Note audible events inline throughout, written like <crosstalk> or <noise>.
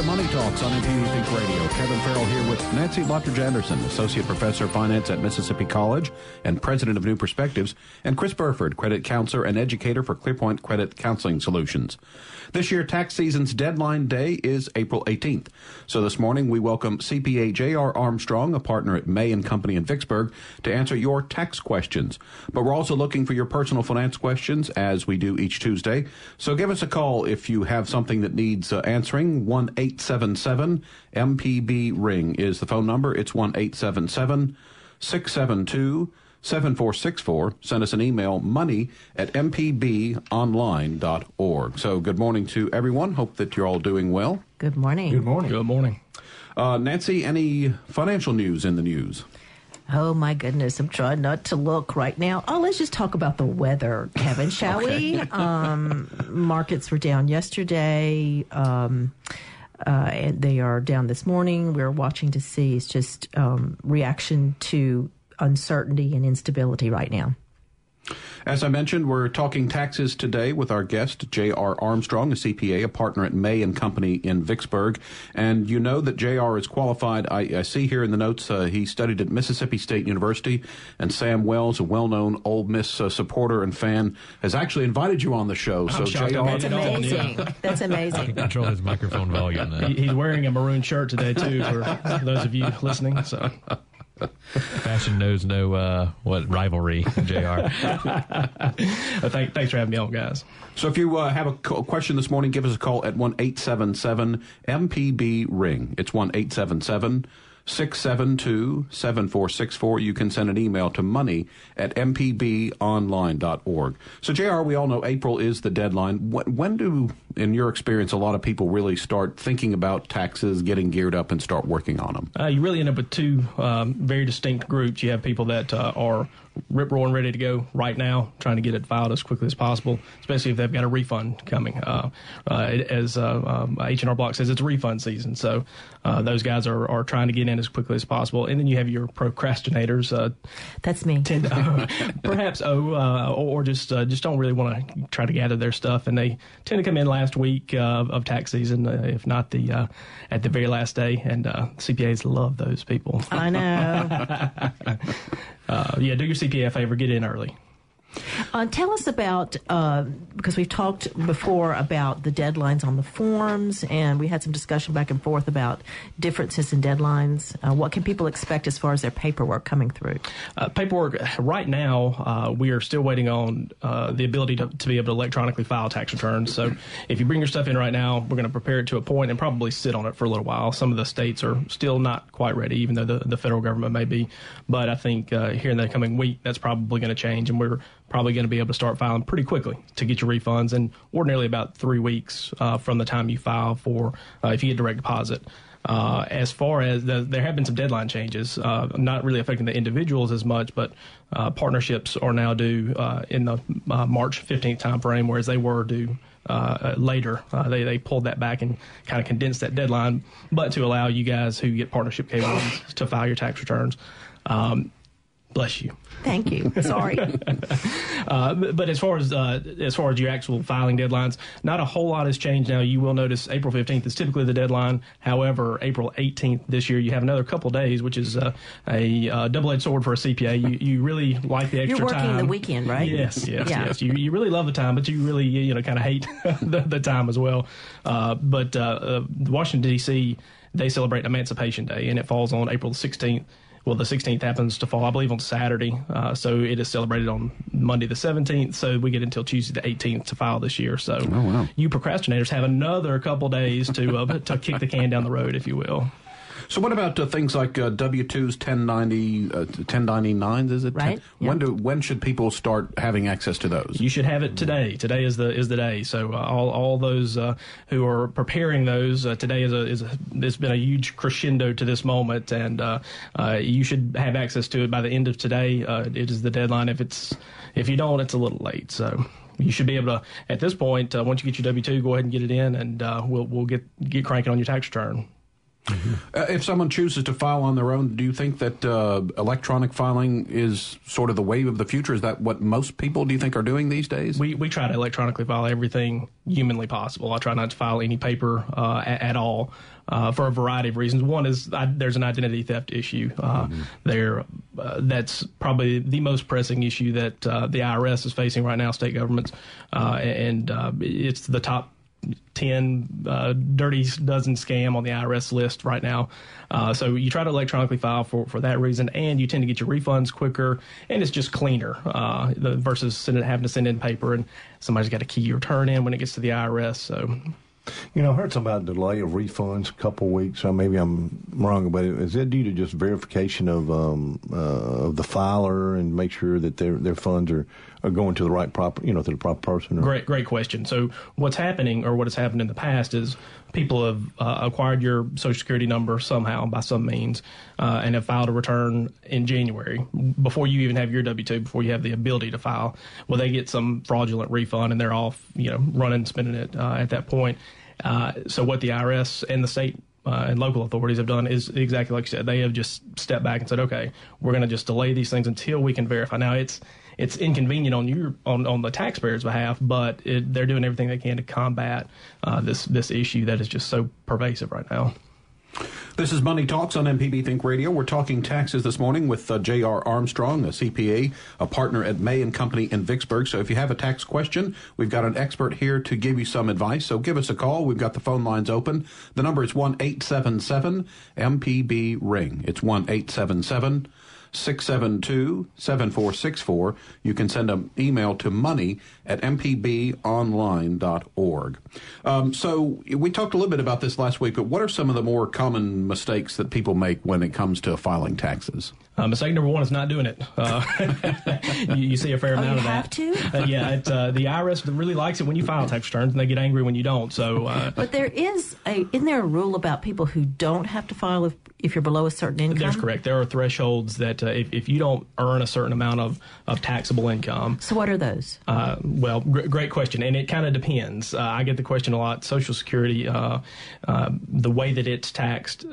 To Money Talks on MPB Think Radio. Kevin Farrell here with Nancy Lottridge Anderson, Associate Professor of Finance at Mississippi College and President of New Perspectives, and Chris Burford, Credit Counselor and Educator for Clearpoint Credit Counseling Solutions. This year, tax season's deadline day is April 18th. So this morning, we welcome CPA J.R. Armstrong, a partner at May and Company in Vicksburg, to answer your tax questions. But we're also looking for your personal finance questions, as we do each Tuesday. So give us a call if you have something that needs uh, answering. 1 877 MPB Ring is the phone number. It's 1 877 672 7464. Send us an email, money at mpbonline.org. So good morning to everyone. Hope that you're all doing well. Good morning. Good morning. Good morning. Uh, Nancy, any financial news in the news? Oh my goodness, I'm trying not to look right now. Oh, let's just talk about the weather, Kevin, shall <laughs> we? Um, markets were down yesterday. Um, uh, and they are down this morning. We're watching to see. It's just um, reaction to uncertainty and instability right now. As I mentioned, we're talking taxes today with our guest, J.R. Armstrong, a CPA, a partner at May and Company in Vicksburg. And you know that J.R. is qualified. I, I see here in the notes uh, he studied at Mississippi State University, and Sam Wells, a well-known Ole Miss uh, supporter and fan, has actually invited you on the show. I'm so, J.R. That's made it on, amazing. yeah. That's amazing. Control his microphone volume. Then. He- He's wearing a maroon shirt today too. For those of you listening, so <laughs> Fashion knows no uh, what rivalry, J.R. <laughs> uh, thank, thanks for having me on, guys. So if you uh, have a co- question this morning, give us a call at one eight seven seven MPB Ring. It's 1 877 672 7464. You can send an email to money at mpbonline.org. So, JR, we all know April is the deadline. When, when do, in your experience, a lot of people really start thinking about taxes, getting geared up, and start working on them? Uh, you really end up with two um, very distinct groups. You have people that uh, are rip roaring ready to go right now, trying to get it filed as quickly as possible, especially if they've got a refund coming. Uh, uh, as uh, um, H&R Block says, it's refund season, so uh, those guys are, are trying to get in as quickly as possible. And then you have your procrastinators, uh, That's me. tend <laughs> perhaps oh, uh, or just uh, just don't really want to try to gather their stuff, and they tend to come in last week uh, of tax season, uh, if not the uh, at the very last day. And uh, CPAs love those people. I know. <laughs> Uh, yeah, do your CPA a favor, get in early. Uh, tell us about uh, because we've talked before about the deadlines on the forms, and we had some discussion back and forth about differences in deadlines. Uh, what can people expect as far as their paperwork coming through? Uh, paperwork right now, uh, we are still waiting on uh, the ability to, to be able to electronically file tax returns. So if you bring your stuff in right now, we're going to prepare it to a point and probably sit on it for a little while. Some of the states are still not quite ready, even though the, the federal government may be. But I think here in the coming week, that's probably going to change, and we're probably going to be able to start filing pretty quickly to get your refunds, and ordinarily about three weeks uh, from the time you file for uh, if you get direct deposit. Uh, as far as the, there have been some deadline changes, uh, not really affecting the individuals as much, but uh, partnerships are now due uh, in the uh, March 15th timeframe, whereas they were due uh, later. They they pulled that back and kind of condensed that deadline, but to allow you guys who get partnership K1s to file your tax returns. Um, bless you. Thank you. Sorry. <laughs> Uh, but as far as uh, as far as your actual filing deadlines, not a whole lot has changed. Now you will notice April fifteenth is typically the deadline. However, April eighteenth this year you have another couple days, which is uh, a uh, double edged sword for a CPA. You you really like the extra You're working time. the weekend, right? Yes, yes, Yeah. yes. You you really love the time, but you really you know kind of hate <laughs> the, the time as well. Uh, but uh, uh, Washington D.C. they celebrate Emancipation Day, and it falls on April sixteenth. Well, the 16th happens to fall, I believe, on Saturday. Uh, so it is celebrated on Monday the 17th. So we get until Tuesday the 18th to file this year. So wow. you procrastinators have another couple days to uh, <laughs> to kick the can down the road, if you will. So what about uh, things like uh, W-2s, 1090, uh, 1099s, is it? Right, When, do, when should people start having access to those? You should have it today. Today is the is the day. So uh, all all those uh, who are preparing those uh, today is a is a, it's been a huge crescendo to this moment, and uh, uh, you should have access to it by the end of today. Uh, it is the deadline. If it's if you don't, it's a little late. So you should be able to at this point uh, once you get your W two, go ahead and get it in, and uh, we'll we'll get get cranking on your tax return. Uh, if someone chooses to file on their own, do you think that uh, electronic filing is sort of the wave of the future? Is that what most people do you think are doing these days? We we try to electronically file everything humanly possible. I try not to file any paper uh, at, at, all uh, for a variety of reasons. One is I, there's an identity theft issue uh, mm-hmm. there. Uh, that's probably the most pressing issue that uh, the IRS is facing right now, state governments, and it's the top 10 uh, dirty dozen scam on the IRS list right now. Uh, so you try to electronically file for, for that reason, and you tend to get your refunds quicker, and it's just cleaner uh, the, versus having to send in paper and somebody's got to key your return in when it gets to the IRS. So. You know, I heard something about delay of refunds a couple weeks. Or maybe I'm wrong but is that due to just verification of um, uh, of the filer and make sure that their their funds are are going to the right proper, you know, to the proper person? Or? Great, great question. So what's happening, or what has happened in the past, is people have uh, acquired your social security number somehow by some means, uh, and have filed a return in January before you even have your W two, before you have the ability to file. Well, they get some fraudulent refund, and they're off, you know, running, spending it uh, at that point. Uh, so what the IRS and the state uh, and local authorities have done is exactly like you said. They have just stepped back and said, okay, we're going to just delay these things until we can verify. Now it's it's inconvenient on your on, on the taxpayer's behalf, but it, they're doing everything they can to combat uh, this this issue that is just so pervasive right now. This is Money Talks on MPB Think Radio. We're talking taxes this morning with uh, J.R. Armstrong, a CPA, a partner at May and Company in Vicksburg. So if you have a tax question, we've got an expert here to give you some advice. So give us a call. We've got the phone lines open. The number is one eight seven seven MPB ring. It's one eight seven seven 672 7464. You can send an email to money at mpbonline.org. Um, so we talked a little bit about this last week, but what are some of the more common mistakes that people make when it comes to filing taxes? Uh, mistake number one is not doing it. Uh, <laughs> you, you, see a fair oh, amount of that. Have To? Uh, yeah, it, uh, the IRS really likes it when you file tax returns, and they get angry when you don't. So, uh, but there is a in there a rule about people who don't have to file if, if you're below a certain income. That's correct. There are thresholds that uh, if, if you don't earn a certain amount of, of taxable income. So what are those? well, gr- great question, and it kind of depends. I get the question a lot. Social Security, the way that it's taxed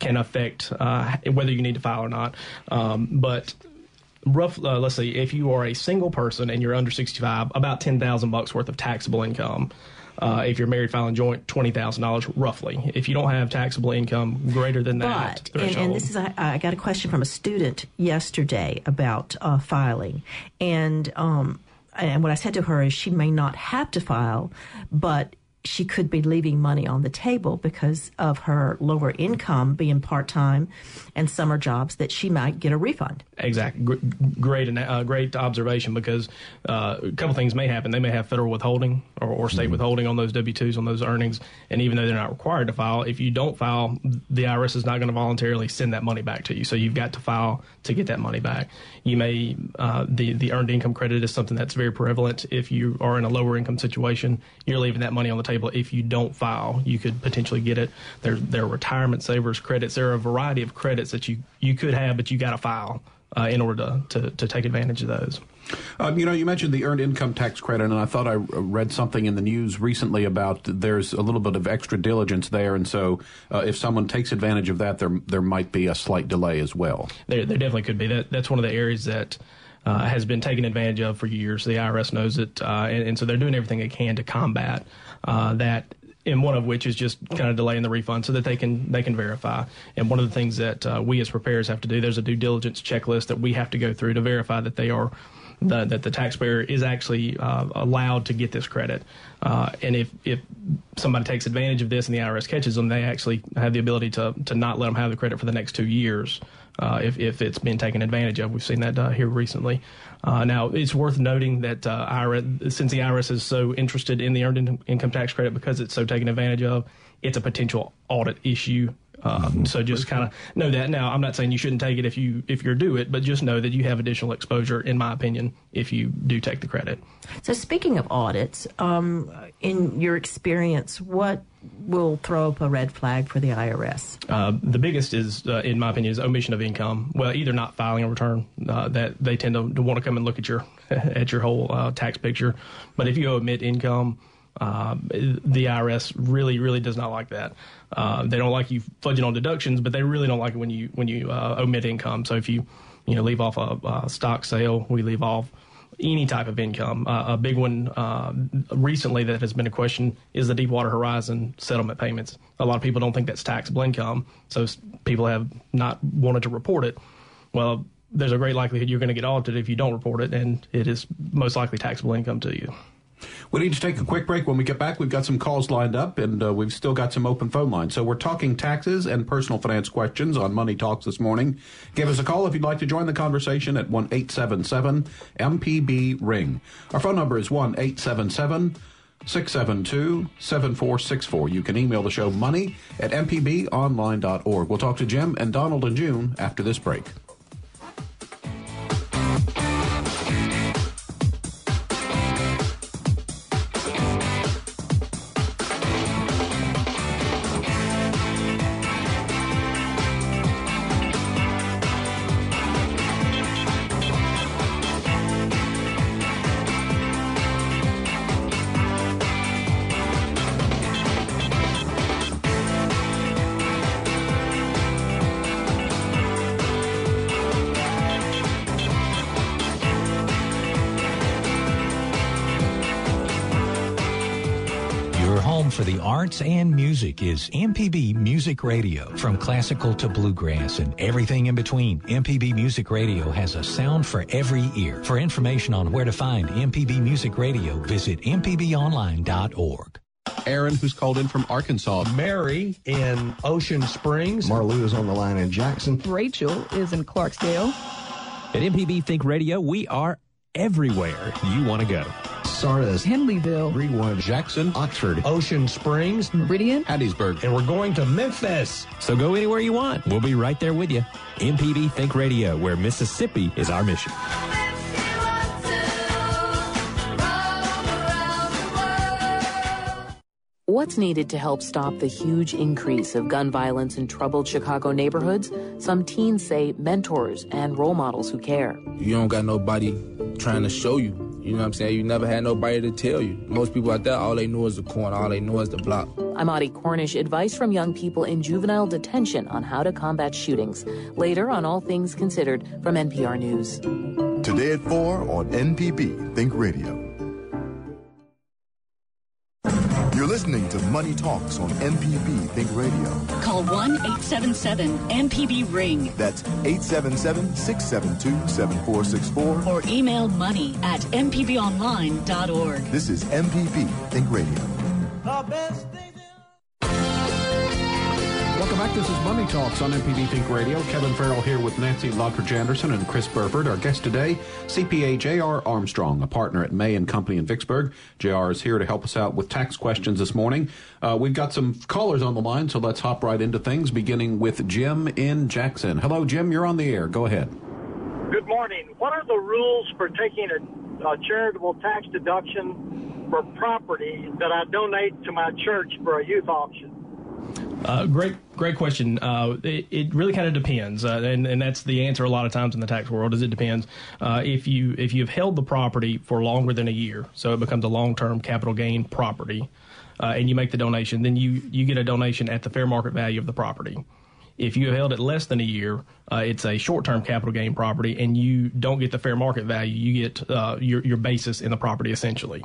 can affect uh, whether you need to file or not. Um, but rough, uh, let's see, if you are a single person and you're under 65, about 10,000 bucks worth of taxable income. Uh, if you're married filing joint, twenty thousand dollars roughly. If you don't have taxable income greater than that, but and, and, this is I, I, got a question from a student yesterday about uh, filing, and um, and what I said to her is she may not have to file, but she could be leaving money on the table because of her lower income being part time and summer jobs that she might get a refund. Exactly. Great, uh, great observation because uh, a couple things may happen. They may have federal withholding or, or state mm-hmm. withholding on those W 2s, on those earnings. And even though they're not required to file, if you don't file, the IRS is not going to voluntarily send that money back to you. So you've got to file to get that money back. You may, uh, the, the earned income credit is something that's very prevalent. If you are in a lower income situation, you're leaving that money on the table. If you don't file, you could potentially get it. There, there are retirement savers credits. There are a variety of credits that you, you could have, but you got to file uh, in order to, to, to, take advantage of those. Um, you know, you mentioned the earned income tax credit, and I thought I read something in the news recently about there's a little bit of extra diligence there, and so uh, if someone takes advantage of that, there there might be a slight delay as well. There, there definitely could be. That that's one of the areas that. Uh, has been taken advantage of for years. The IRS knows it, uh, and, and, so they're doing everything they can to combat uh, that and one of which is just kind of delaying the refund so that they can they can verify. And one of the things that uh, we as preparers have to do, there's a due diligence checklist that we have to go through to verify that they are the, that the taxpayer is actually uh, allowed to get this credit. Uh, and if, if somebody takes advantage of this and the IRS catches them, they actually have the ability to, to not let them have the credit for the next two years uh, if, if it's been taken advantage of. We've seen that uh, here recently. Uh, now, it's worth noting that uh, IRS, since the IRS is so interested in the earned income tax credit because it's so taken advantage of, it's a potential audit issue Um, So just kind of know that. Now, I'm not saying you shouldn't take it if you if you're due it, but just know that you have additional exposure, in my opinion, if you do take the credit. So, speaking of audits, um, in your experience, what will throw up a red flag for the IRS? Uh, the biggest is, uh, in my opinion, is omission of income. Well, either not filing a return uh, that they tend to, to want to come and look at your <laughs> at your whole uh, tax picture, but if you omit income, uh, the IRS really, really does not like that. Uh, they don't like you fudging on deductions, but they really don't like it when you when you uh, omit income. So if you you know leave off a, a stock sale, we leave off any type of income. Uh, a big one uh, recently that has been a question is the Deepwater Horizon settlement payments. A lot of people don't think that's taxable income, so people have not wanted to report it. Well, there's a great likelihood you're going to get audited if you don't report it, and it is most likely taxable income to you. We need to take a quick break. When we get back, we've got some calls lined up, and uh, we've still got some open phone lines. So we're talking taxes and personal finance questions on Money Talks this morning. Give us a call if you'd like to join the conversation at one eight seven seven MPB Ring. Our phone number is one eight seven seven. 672-7464. You can email the show money at mpbonline.org. We'll talk to Jim and Donald and June after this break. Music is MPB Music Radio. From classical to bluegrass and everything in between, MPB Music Radio has a sound for every ear. For information on where to find MPB Music Radio, visit mpbonline.org. Aaron, who's called in from Arkansas. Mary in Ocean Springs. Marlou is on the line in Jackson. Rachel is in Clarksdale. At MPB Think Radio, we are everywhere you want to go. Sardis, Henleyville, Greenwood, Jackson, Oxford. Ocean Springs. Meridian, Hattiesburg. And we're going to Memphis. So go anywhere you want. We'll be right there with you. MPB Think Radio, where Mississippi is our mission. What's needed to help stop the huge increase of gun violence in troubled Chicago neighborhoods? Some teens say mentors and role models who care. You don't got nobody trying to show you. You know what I'm saying? You never had nobody to tell you. Most people out there, all they know is the corner, all they know is the block. I'm Audie Cornish, advice from young people in juvenile detention on how to combat shootings. Later on All Things Considered from NPR News. Today at 4 on MPB Think Radio. You're listening to Money Talks on MPB Think Radio. Call 1 877 MPB Ring That's 877 672 7464. or email money at MPBOnline.org. This is MPB Think Radio. Back. This is Money Talks on MPB Think Radio. Kevin Farrell here with Nancy Lottridge Anderson and Chris Burford. Our guest today, CPA J.R. Armstrong, a partner at May and Company in Vicksburg. J.R. is here to help us out with tax questions this morning. Uh, we've got some callers on the line, so let's hop right into things, beginning with Jim in Jackson. Hello, Jim. You're on the air. Go ahead. Good morning. What are the rules for taking a, a charitable tax deduction for property that I donate to my church for a youth auction? Uh, great, great question. Uh, it, it really kind of depends, uh, and and that's the answer a lot of times in the tax world. Is it depends. Uh, if you if you've held the property for longer than a year, so it becomes a long term capital gain property, uh, and you make the donation, then you you get a donation at the fair market value of the property. If you held it less than a year, it's a short term capital gain property, and you don't get the fair market value. You get your your basis in the property essentially.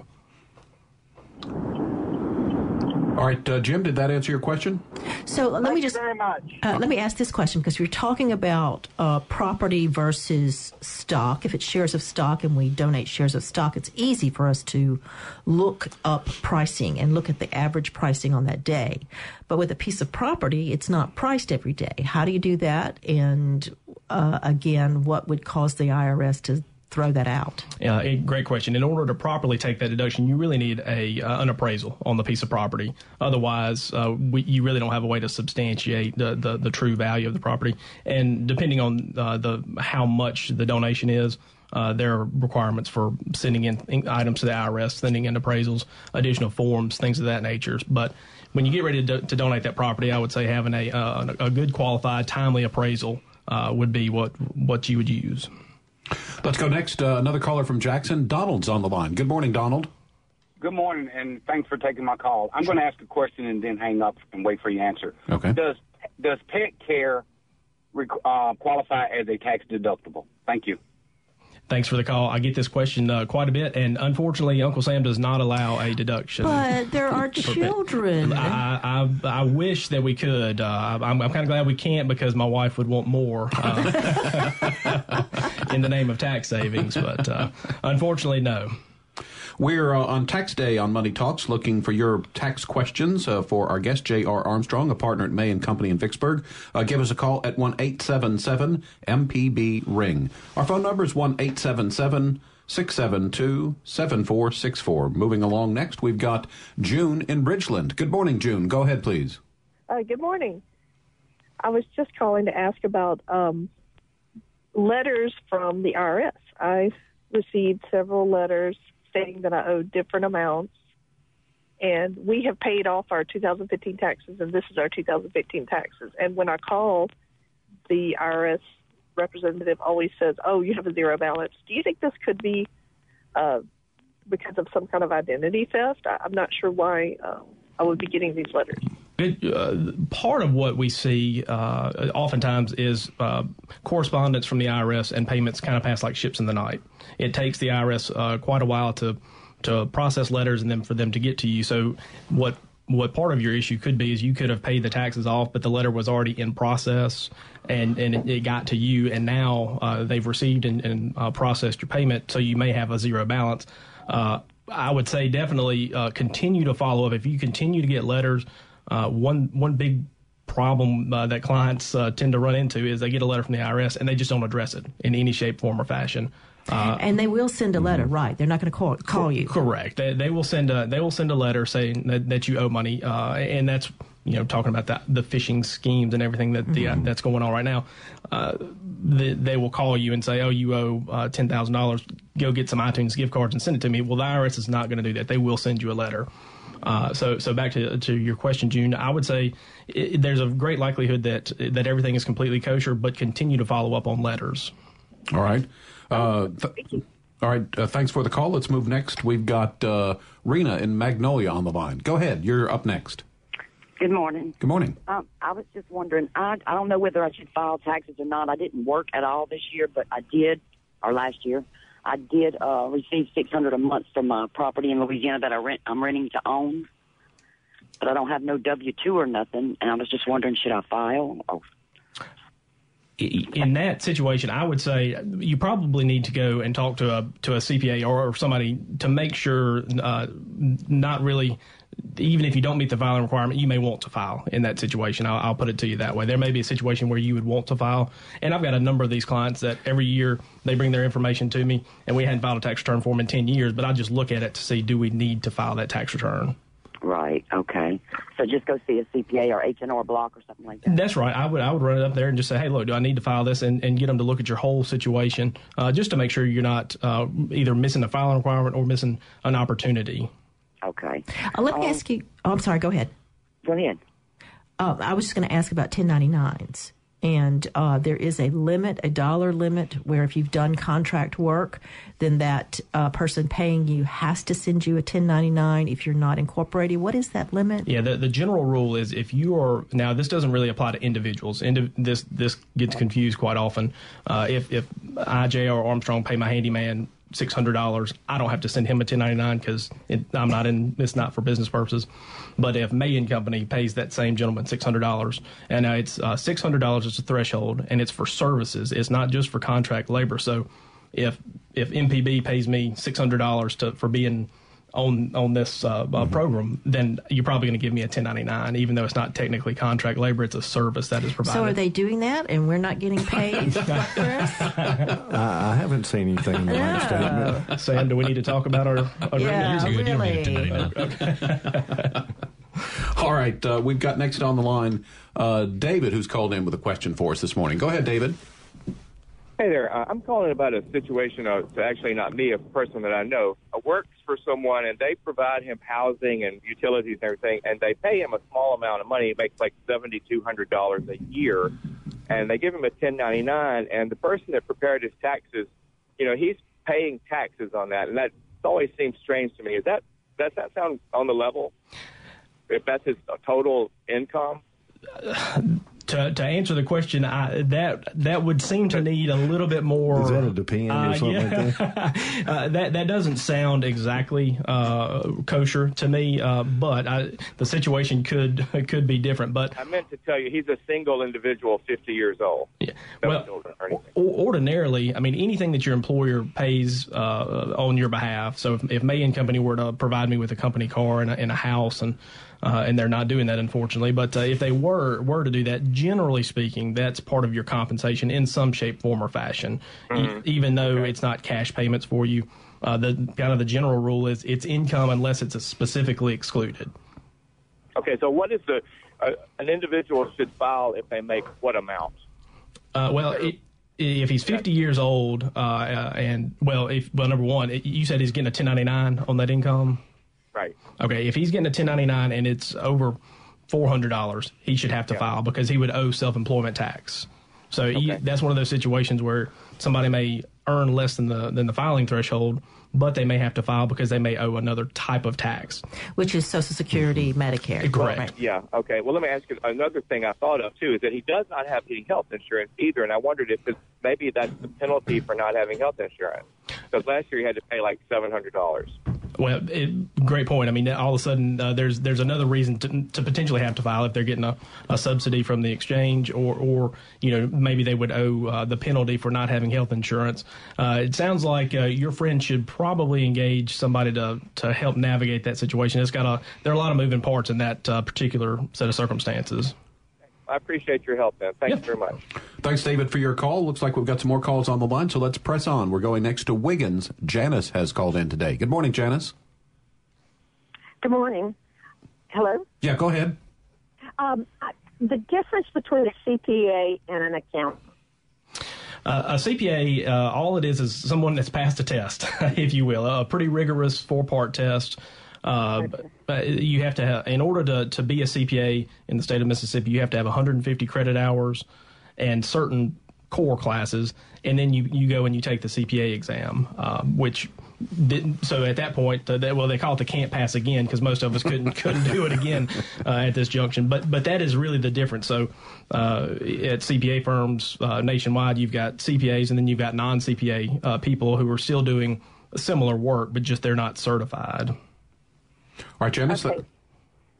All right, uh, Jim, did that answer your question? So let me just very much. Uh, let me ask this question because we're talking about uh, property versus stock. If it's shares of stock and we donate shares of stock, it's easy for us to look up pricing and look at the average pricing on that day. But with a piece of property, it's not priced every day. How do you do that? And uh, again, what would cause the IRS to throw that out? Yeah, a great question. In order to properly take that deduction, you really need a uh, an appraisal on the piece of property. Otherwise, uh, we, you really don't have a way to substantiate the, the, the true value of the property. And depending on uh, the how much the donation is, uh, there are requirements for sending in, in items to the IRS, sending in appraisals, additional forms, things of that nature. But when you get ready to, do, to donate that property, I would say having a uh, a good, qualified, timely appraisal uh, would be what what you would use. Let's go next. Uh, another caller from Jackson. Donald's on the line. Good morning, Donald. Good morning, and thanks for taking my call. I'm going to ask a question and then hang up and wait for your answer. Okay. Does does pet care uh, qualify as a tax deductible? Thank you. Thanks for the call. I get this question uh, quite a bit, and unfortunately, Uncle Sam does not allow a deduction. But there are <laughs> children. I, I, I wish that we could. Uh, I'm, I'm kind of glad we can't because my wife would want more uh, <laughs> <laughs> in the name of tax savings. But uh, unfortunately, no. We're uh, on Tax Day on Money Talks looking for your tax questions uh, for our guest, J.R. Armstrong, a partner at May and Company in Vicksburg. Uh, give us a call at 1 877 MPB Ring. Our phone number is 1 877 672 7464. Moving along next, we've got June in Bridgeland. Good morning, June. Go ahead, please. Uh, good morning. I was just calling to ask about um, letters from the IRS. I received several letters stating that I owe different amounts, and we have paid off our 2015 taxes, and this is our 2015 taxes. And when I call, the IRS representative always says, "Oh, you have a zero balance." Do you think this could be uh, because of some kind of identity theft? I, I'm not sure why uh, I would be getting these letters. Uh, part of what we see uh, oftentimes is uh, correspondence from the IRS and payments kind of pass like ships in the night. It takes the IRS uh, quite a while to to process letters and then for them to get to you. So what what part of your issue could be is you could have paid the taxes off, but the letter was already in process and, and it, it got to you, and now uh, they've received and, and uh, processed your payment, so you may have a zero balance. Uh, I would say definitely uh, continue to follow up. If you continue to get letters, uh, one one big problem uh, that clients uh, tend to run into is they get a letter from the IRS and they just don't address it in any shape, form, or fashion. Uh, and they will send a letter, right? They're not going to call call you. Correct. They, they will send a they will send a letter saying that, that you owe money, uh, and that's you know talking about that the phishing schemes and everything that the, Mhm. that's going on right now. Uh, the, they will call you and say, "Oh, you owe uh, ten thousand dollars. Go get some iTunes gift cards and send it to me." Well, the IRS is not going to do that. They will send you a letter. Uh, so, so back to to your question, June. I would say i there's a great likelihood that that everything is completely kosher, but continue to follow up on letters. All right. Uh, th- all right. Uh, thanks for the call. Let's move next. We've got uh, Rena in Magnolia on the line. Go ahead. You're up next. Good morning. Good morning. Um, I was just wondering. I I don't know whether I should file taxes or not. I didn't work at all this year, but I did, or last year, I did uh, receive six hundred a month from a property in Louisiana that I rent. I'm renting to own, but I don't have no W two or nothing. And I was just wondering, should I file? Or, in that situation, I would say you probably need to go and talk to a to a CPA or, or somebody to make sure uh, not really. Even if you don't meet the filing requirement, you may want to file in that situation. I'll, I'll put it to you that way. There may be a situation where you would want to file, and I've got a number of these clients that every year they bring their information to me, and we hadn't filed a tax return for them in ten years. But I just look at it to see do we need to file that tax return. right. Okay. So just go see a CPA or H and R Block or something like that. That's right. I would I would run it up there and just say, hey, look, do I need to file this, and, and get them to look at your whole situation, uh, just to make sure you're not uh, either missing a filing requirement or missing an opportunity. Okay. Uh, let me ask you. Oh, I'm sorry. Go ahead. Go ahead. Uh, I was just going to ask about 1099s. And uh, there is a limit, a dollar limit, where if you've done contract work, then that uh, person paying you has to send you a 1099 if you're not incorporated. What is that limit? Yeah, the, the general rule is if you are now this doesn't really apply to individuals. Indi- this this gets confused quite often. Uh, if if I J.R. Armstrong pay my handyman six hundred dollars, I don't have to send him a ten ninety nine because I'm not in. It's not for business purposes. But if May and Company pays that same gentleman six hundred dollars, and it's uh, six hundred dollars is the threshold, and it's for services. It's not just for contract labor. So if if MPB pays me six hundred dollars to for being on on this uh, Mm-hmm. uh, program, then you're probably going to give me a 1099, even though it's not technically contract labor; it's a service that is provided. So are they doing that, and we're not getting paid <laughs> for us? I, I haven't seen anything in the bank statement. Uh, Sam, do we need to talk about our? our Yeah, revenue? You don't need a <laughs> really. All right, uh, we've got next on the line uh, David, who's called in with a question for us this morning. Go ahead, David. Hey there. Uh, I'm calling about a situation. Uh, it's actually not me, a person that I know uh, works for someone, and they provide him housing and utilities and everything, and they pay him a small amount of money. He makes like seventy two hundred dollars a year, and they give him a 1099. And the person that prepared his taxes, you know, he's paying taxes on that, and that always seems strange to me. Is that does that sound on the level? If that's his total income. <sighs> <laughs> to to answer the question, I, that that would seem to need a little bit more. Is that a depend or something like that? <laughs> uh, that that doesn't sound exactly uh, kosher to me, uh, but I, the situation could could be different. But I meant to tell you, he's a single individual, 50 years old. Yeah. No Well, children or. O- ordinarily, I mean, anything that your employer pays uh, on your behalf. So if, if May and Company were to provide me with a company car and a, and a house, and uh, and they're not doing that, unfortunately. But uh, if they were were to do that, generally speaking, that's part of your compensation in some shape, form, or fashion. E- even though it's not cash payments for you, uh, the kind of the general rule is it's income unless it's specifically excluded. Okay, so what is the uh, an individual should file if they make what amount? Uh, well, it, if he's 50 years old, uh, uh, and well, if well, number one, it, you said he's getting a 1099 on that income. Right. Okay, if he's getting a 1099 and it's over $400, he should have to file because he would owe self-employment tax. So he, that's one of those situations where somebody may earn less than the than the filing threshold, but they may have to file because they may owe another type of tax. Which is Social Security, mm-hmm. Medicare. Correct. Yeah. Okay. Well, let me ask you another thing. I thought of too is that he does not have any health insurance either, and I wondered if it's, maybe that's the penalty for not having health insurance. Because last year he had to pay like seven hundred dollars. Well, it, great point. I mean, all of a sudden, uh, there's there's another reason to, to potentially have to file if they're getting a, a subsidy from the exchange, or or you know maybe they would owe uh, the penalty for not having health insurance. Uh, it sounds like uh, your friend should probably engage somebody to to help navigate that situation. It's got a there are a lot of moving parts in that uh, particular set of circumstances. I appreciate your help, man. Thank you very much. Thanks, David, for your call. Looks like we've got some more calls on the line, so let's press on. We're going next to Wiggins. Janice has called in today. Good morning, Janice. Good morning. Hello. Yeah, go ahead. Um, the difference between a CPA and an accountant. Uh, a CPA, uh, all it is is someone that's passed a test, <laughs> if you will, a pretty rigorous four part test. Uh, but you have to have, in order to, to be a CPA in the state of Mississippi, you have to have 150 credit hours and certain core classes, and then you, you go and you take the CPA exam, uh, which didn't. So at that point, uh, they, well, they call it the can't pass again because most of us couldn't <laughs> couldn't do it again uh, at this junction. But but that is really the difference. So uh, at CPA firms uh, nationwide, you've got CPAs and then you've got non CPA uh, people who are still doing similar work, but just they're not certified. All right, Janice. Okay.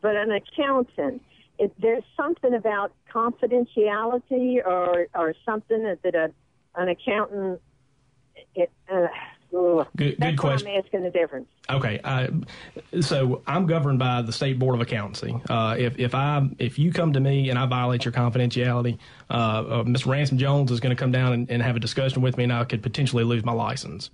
But an accountant, if there's something about confidentiality or or something that, that a, an accountant. It, uh. Good- good That's question. I'm asking the difference. Okay, uh, so I'm governed by the state board of accountancy. Uh, if if I if you come to me and I violate your confidentiality, uh, uh, Mr. Ransom Jones is going to come down and, and have a discussion with me, and I could potentially lose my license.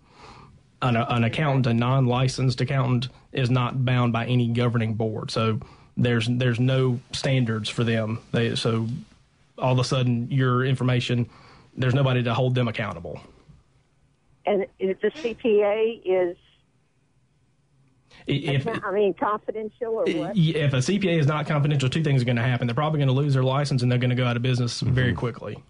An, an accountant, a non-licensed accountant, is not bound by any governing board. So there's there's no standards for them. They, so all of a sudden, your information, there's nobody to hold them accountable. And if the CPA is, If, I mean, confidential or what? if a CPA is not confidential, two things are going to happen. They're probably going to lose their license and they're going to go out of business very mm-hmm. quickly.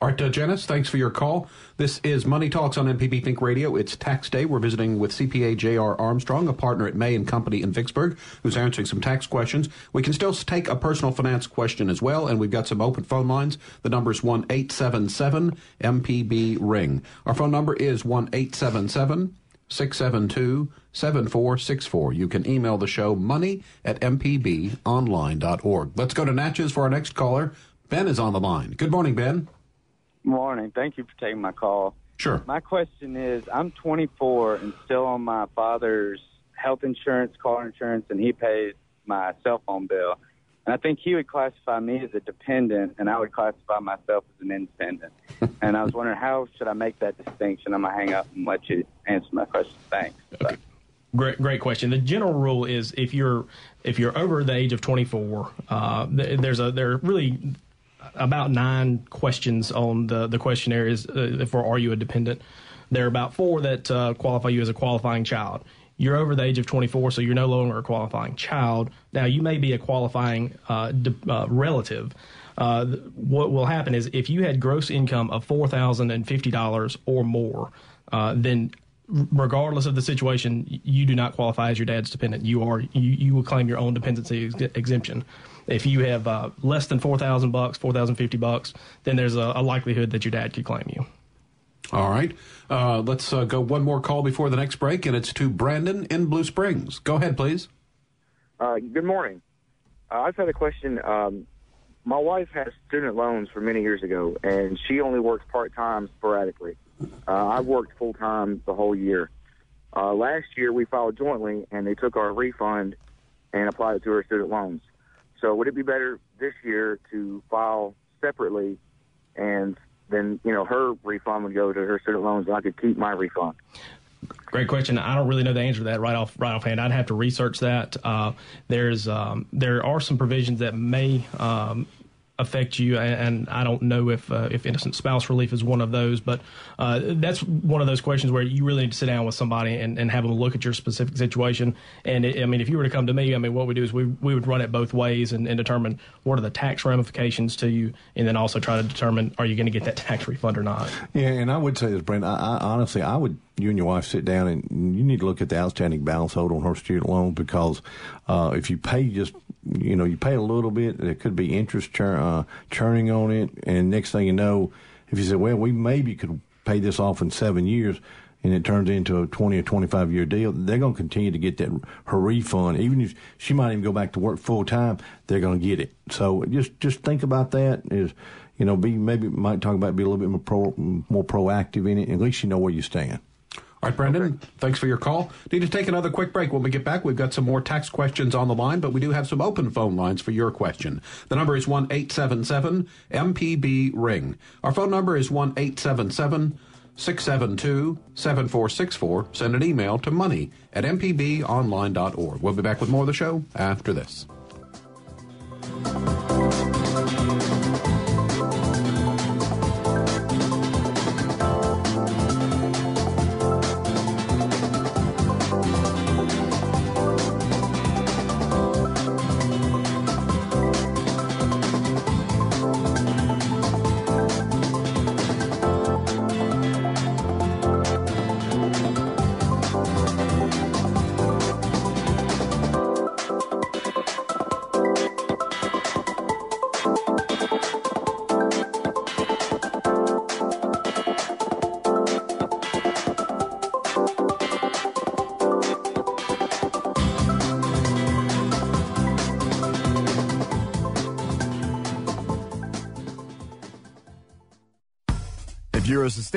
Uh, Janice, thanks for your call. This is Money Talks on MPB Think Radio. It's tax day. We're visiting with CPA J.R. Armstrong, a partner at May and Company in Vicksburg, who's answering some tax questions. We can still take a personal finance question as well, and we've got some open phone lines. The number is 1 877 MPB Ring. Our phone number is 1 877 672 7464. You can email the show money at mpbonline.org. Let's go to Natchez for our next caller. Ben is on the line. Good morning, Ben. Morning. Thank you for taking my call. Sure. My question is I'm 24 and still on my father's health insurance, car insurance, and he pays my cell phone bill. And I think he would classify me as a dependent, and I would classify myself as an independent. <laughs> and I was wondering how should I make that distinction? I'm gonna hang up and let you answer my question. Thanks. Okay. Great, great question. The general rule is if you're if you're over the age of 24, uh, th- there's a there are really about nine questions on the the questionnaire is uh, for are you a dependent. There are about four that uh, qualify you as a qualifying child. You're over the age of 24, so you're no longer a qualifying child. Now you may be a qualifying uh, de- uh, relative. Uh, what will happen is if you had gross income of four thousand and fifty dollars or more, uh, then regardless of the situation, you do not qualify as your dad's dependent. You are you, you will claim your own dependency ex- exemption. If you have uh, less than four thousand bucks, four thousand fifty bucks, then there's a, a likelihood that your dad could claim you. All right. Uh, let's uh, go one more call before the next break, and it's to Brandon in Blue Springs. Go ahead, please. Uh, good morning. Uh, I've had a question. Um, my wife has student loans from many years ago, and she only works part time sporadically. Uh, I've worked full time the whole year. Uh, last year, we filed jointly, and they took our refund and applied it to her student loans. So, would it be better this year to file separately, and then you know her refund would go to her student loans, and I could keep my refund? Great question. I don't really know the answer to that right off right offhand. I'd have to research that. Uh, there's um, there are some provisions that may um, affect you, and, I don't know if uh, if innocent spouse relief is one of those. But uh, that's one of those questions where you really need to sit down with somebody and, and have them look at your specific situation. And it, I mean, if you were to come to me, I mean, what we do is we we would run it both ways and, and determine what are the tax ramifications to you, and then also try to determine are you going to get that tax refund or not. Yeah, and I would say this, Brent. I, I, honestly, I would. You and your wife sit down and you need to look at the outstanding balance owed on her student loan because uh, if you pay just, you know, you pay a little bit, there could be interest uh, churning on it, and next thing you know, if you say, well, we maybe could pay this off in seven years, and it turns into a 20 or 25 year deal, they're going to continue to get that her refund. Even if she might even go back to work full time, they're going to get it. So just just think about that. Is you know, be maybe might talk about be a little bit more pro, more proactive in it. At least you know where you stand. All right, Brendan, thanks for your call. Need to take another quick break. When we get back, we've got some more tax questions on the line, but we do have some open phone lines for your question. The number is 1 877 MPB Ring. Our phone number is 1 877 672 7464. Send an email to money at mpbonline.org. We'll be back with more of the show after this.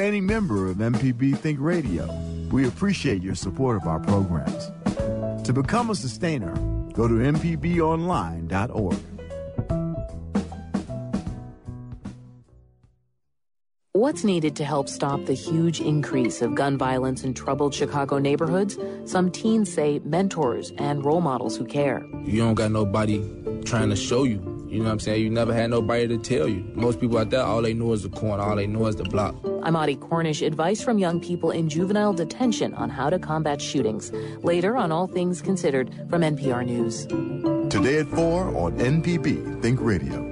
You're a sustaining member of MPB Think Radio, we appreciate your support of our programs. To become a sustainer, go to MPBOnline.org. What's needed to help stop the huge increase of gun violence in troubled Chicago neighborhoods? Some teens say mentors and role models who care. You don't got nobody trying to show you. You know what I'm saying? You never had nobody to tell you. Most people out there, all they know is the corner, all they know is the block. I'm Audie Cornish. Advice from young people in juvenile detention on how to combat shootings. Later on All Things Considered from NPR News. Today at 4 on MPB Think Radio.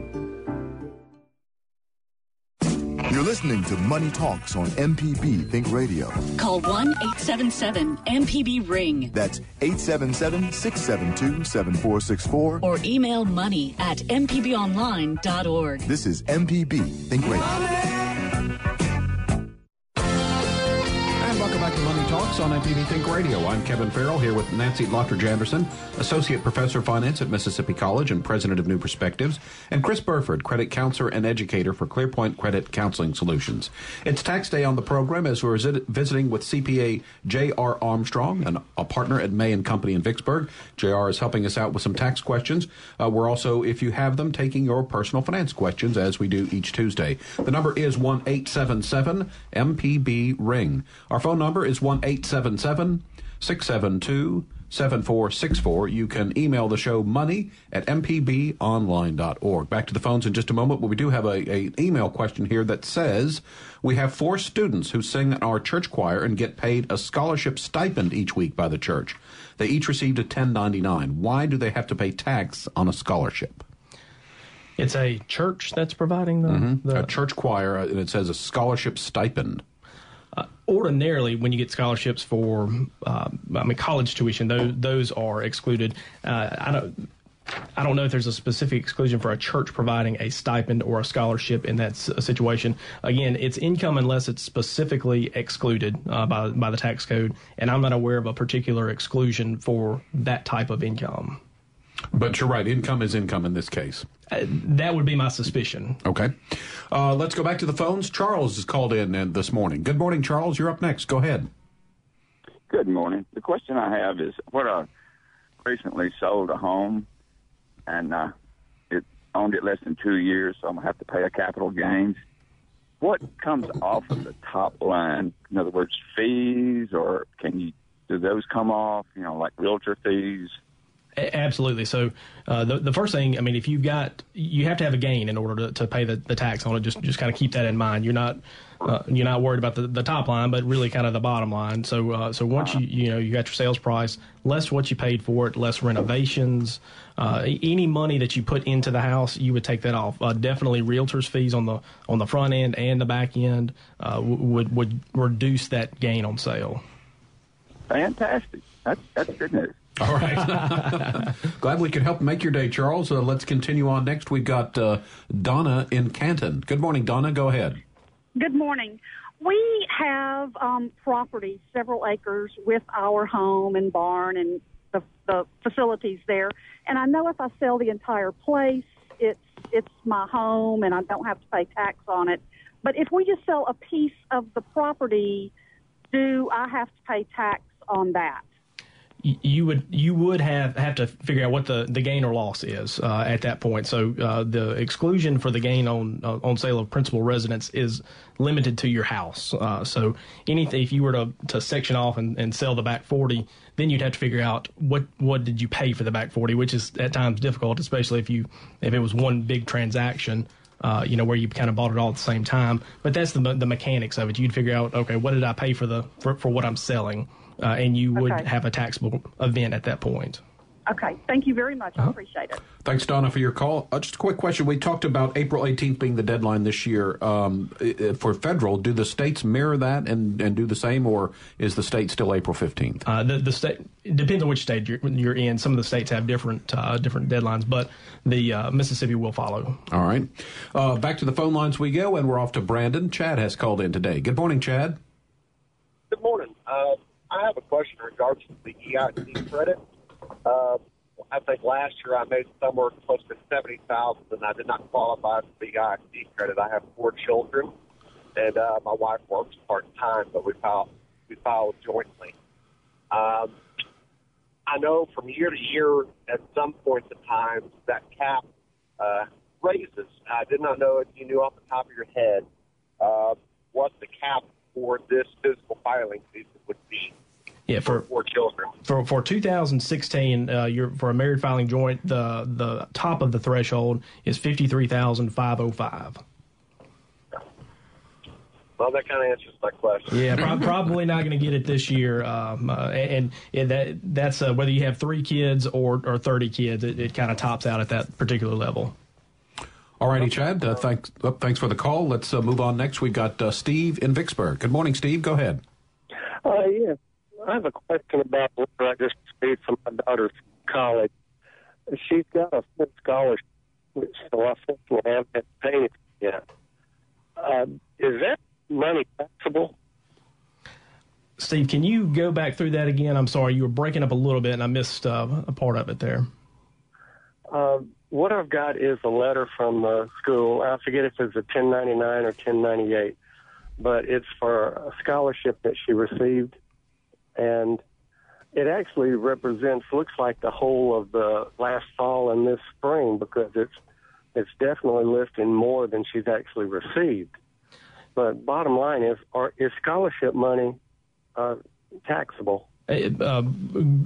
You're listening to Money Talks on MPB Think Radio. Call 1 877 MPB Ring That's 877 672 7464. or email money at MPBOnline.org. This is MPB Think Radio. And welcome back to Money On MPB Think Radio. I'm Kevin Farrell here with Nancy Lottridge Anderson, Associate Professor of Finance at Mississippi College and President of New Perspectives, and Chris Burford, Credit Counselor and Educator for ClearPoint Credit Counseling Solutions. It's tax day on the program as we're visiting with CPA J.R. Armstrong, an, a partner at May and Company in Vicksburg. J.R. is helping us out with some tax questions. Uh, we're also, if you have them, taking your personal finance questions as we do each Tuesday. The number is one eight seven seven MPB Ring. Our phone number is 1 877 672 7464. You can email the show money at mpbonline.org. Back to the phones in just a moment, but we do have a, a email question here that says we have four students who sing in our church choir and get paid a scholarship stipend each week by the church. They each received a 1099. Why do they have to pay tax on a scholarship? It's a church that's providing the, mm-hmm. the... a church choir, uh, and it says a scholarship stipend. Uh, ordinarily, when you get scholarships for, uh, I mean, college tuition, those those are excluded. Uh, I don't. I don't know if there's a specific exclusion for a church providing a stipend or a scholarship in that situation. Again, it's income unless it's specifically excluded uh, by by the tax code, and I'm not aware of a particular exclusion for that type of income. But you're right. Income is income in this case. Uh, that would be my suspicion. Okay. Uh, let's go back to the phones. Charles is called in uh, this morning. Good morning, Charles. You're up next. Go ahead. Good morning. The question I have is what I recently sold a home and uh, it owned it less than two years, so I'm going to have to pay a capital gains. What comes off of the top line? In other words, fees, or can you do those come off? You know, like realtor fees, Absolutely. So uh, the the first thing, I mean, if you've got, you have to have a gain in order to, to pay the, the tax on it. Just just kind of keep that in mind. You're not uh, you're not worried about the, the top line, but really kind of the bottom line. So uh, so once you you know you got your sales price, less what you paid for it, less renovations, uh, any money that you put into the house, you would take that off. Uh, definitely, realtors fees on the on the front end and the back end uh, would would reduce that gain on sale. Fantastic. That's that's good news. All right. <laughs> Glad we could help make your day, Charles. Uh, let's continue on next. We've got uh, Donna in Canton. Good morning, Donna. Go ahead. Good morning. We have um, property, several acres, with our home and barn and the, the facilities there. And I know if I sell the entire place, it's it's my home and I don't have to pay tax on it. But if we just sell a piece of the property, do I have to pay tax on that? You would you would have have to figure out what the, the gain or loss is uh, at that point. So uh, the exclusion for the gain on uh, on sale of principal residence is limited to your house. Uh, so anything if you were to, to section off and, and sell the back forty, then you'd have to figure out what what did you pay for the back forty, which is at times difficult, especially if you if it was one big transaction. Uh, you know, where you kind of bought it all at the same time. But that's the the mechanics of it. You'd figure out, okay, what did I pay for the for, for what I'm selling, uh, and you would Okay. have a taxable event at that point. Okay. Thank you very much. I appreciate it. Thanks, Donna, for your call. Uh, just a quick question. We talked about April 18th being the deadline this year um, i- i- for federal. Do the states mirror that and, and do the same, or is the state still April 15th? Uh, the the state it depends on which state you're, you're in. Some of the states have different uh, different deadlines, but the uh, Mississippi will follow. All right. Uh, back to the phone lines we go, and we're off to Brandon. Chad has called in today. Good morning, Chad. Good morning. I have a question in regards to the EIC credit. Uh, I think last year I made somewhere close to seventy thousand, and I did not qualify for the EIC credit. I have four children, and uh, my wife works part time, but we file we file jointly. Um, I know from year to year, at some points in time, that cap uh, raises. I did not know if you knew off the top of your head uh, what the cap for this physical filing season would be Yeah, for for children. for for 2016, uh, you're for a married filing joint, the the top of the threshold is 53,505. Well, that kind of answers my question. Yeah, prob- <laughs> probably not going to get it this year. Um, uh, and and that that's uh, whether you have three kids or or 30 kids, it, it kind of tops out at that particular level. All righty, Chad. Uh, thanks. Uh, thanks for the call. Let's uh, move on next. We've got uh, Steve in Vicksburg. Good morning, Steve. Go ahead. Uh, yeah, I have a question about what I just received from my daughter's college. She's got a full scholarship, so I think will have that paid yet. Uh, is that money taxable? Steve, can you go back through that again? I'm sorry, you were breaking up a little bit, and I missed uh, a part of it there. Uh, what I've got is a letter from the school. I forget if it's a 1099 or 1098, but it's for a scholarship that she received, and it actually represents looks like the whole of the last fall and this spring because it's it's definitely lifting more than she's actually received. But bottom line is, are, is scholarship money uh, taxable? Uh,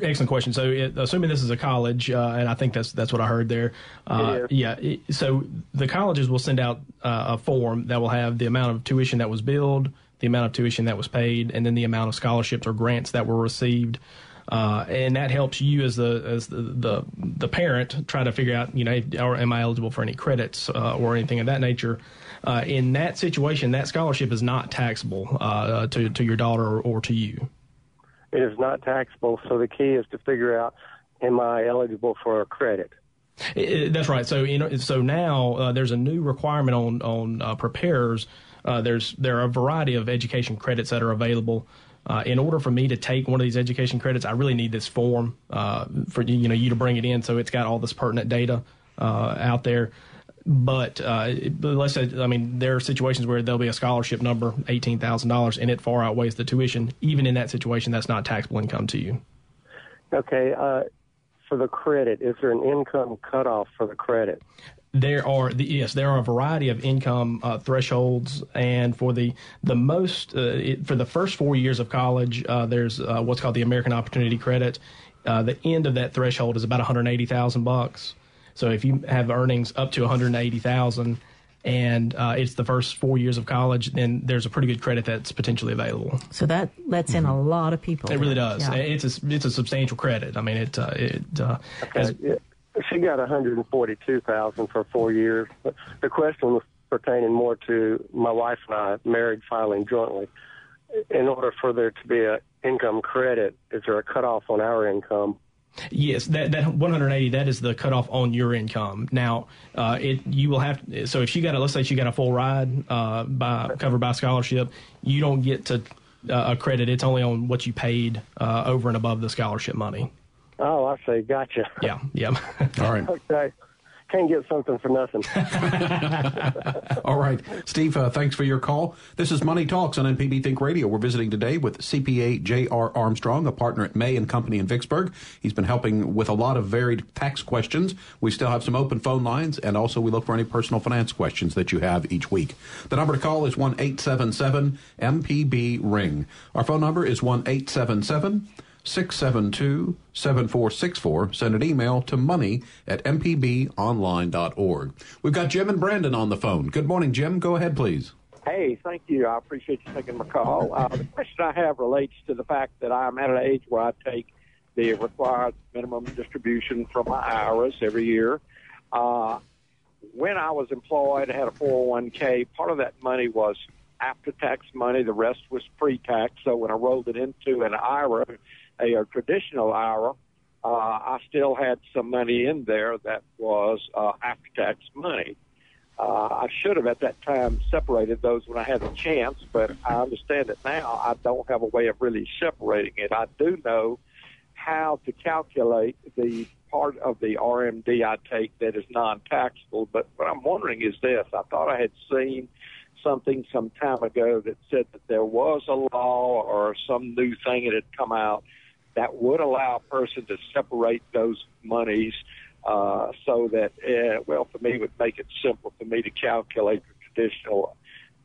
excellent question. So, it, assuming this is a college, uh, and I think that's that's what I heard there. Uh, yeah. It, so the colleges will send out uh, a form that will have the amount of tuition that was billed, the amount of tuition that was paid, and then the amount of scholarships or grants that were received. Uh, and that helps you as the as the, the, the parent try to figure out you know am I eligible for any credits uh, or anything of that nature. Uh, in that situation, that scholarship is not taxable uh, to to your daughter or, or to you. It is not taxable, so the key is to figure out am I eligible for a credit. It, it, that's right. So you know, so now uh, there's a new requirement on on uh, preparers. Uh, there's there are a variety of education credits that are available. Uh, in order for me to take one of these education credits, I really need this form uh, for you know you to bring it in, so it's got all this pertinent data uh, out there. But, uh, but let's say, I mean, there are situations where there'll be a scholarship number, eighteen thousand dollars, and it far outweighs the tuition. Even in that situation, that's not taxable income to you. Okay. Uh, for the credit, is there an income cutoff for the credit? There are the, yes, there are a variety of income uh, thresholds, and for the the most uh, it, for the first four years of college, uh, there's uh, what's called the American Opportunity Credit. Uh, the end of that threshold is about one hundred eighty thousand bucks. So if you have earnings up to one hundred eighty thousand, and uh, it's the first four years of college, then there's a pretty good credit that's potentially available. So that lets in a lot of people. It really does. Yeah. It's a it's a substantial credit. I mean, it uh, it. Uh, has- Yeah. She got 142,000 for four years. The question was pertaining more to my wife and I married filing jointly. In order for there to be an income credit, is there a cutoff on our income? Yes, that that 180 that is the cutoff on your income. Now, uh, it you will have so if you got a let's say you got a full ride uh, by covered by scholarship, you don't get to uh, a credit. It's only on what you paid uh, over and above the scholarship money. Oh, I see. Gotcha. Yeah, Yep. <laughs> All right. Okay. Can't get something for nothing. <laughs> All right. Steve, uh, thanks for your call. This is Money Talks on MPB Think Radio. We're visiting today with CPA J.R. Armstrong, a partner at May and Company in Vicksburg. He's been helping with a lot of varied tax questions. We still have some open phone lines, and also we look for any personal finance questions that you have each week. The number to call is 1 877 MPB Ring. Our phone number is 1 877 672 7464. Send an email to money at mpbonline.org. We've got Jim and Brandon on the phone. Good morning, Jim. Go ahead, please. Hey, thank you. I appreciate you taking my call. Uh, the question I have relates to the fact that I'm at an age where I take the required minimum distribution from my IRAs every year. Uh, when I was employed, I had a 401k. Part of that money was after tax money, the rest was pre tax. So when I rolled it into an IRA, a, a traditional IRA, uh, I still had some money in there that was uh, after tax money. Uh, I should have at that time separated those when I had the chance, but I understand it now. I don't have a way of really separating it. I do know how to calculate the part of the RMD I take that is non-taxable. But what I'm wondering is this: I thought I had seen something some time ago that said that there was a law or some new thing that had come out that would allow a person to separate those monies uh, so that, uh, well, for me, it would make it simple for me to calculate the traditional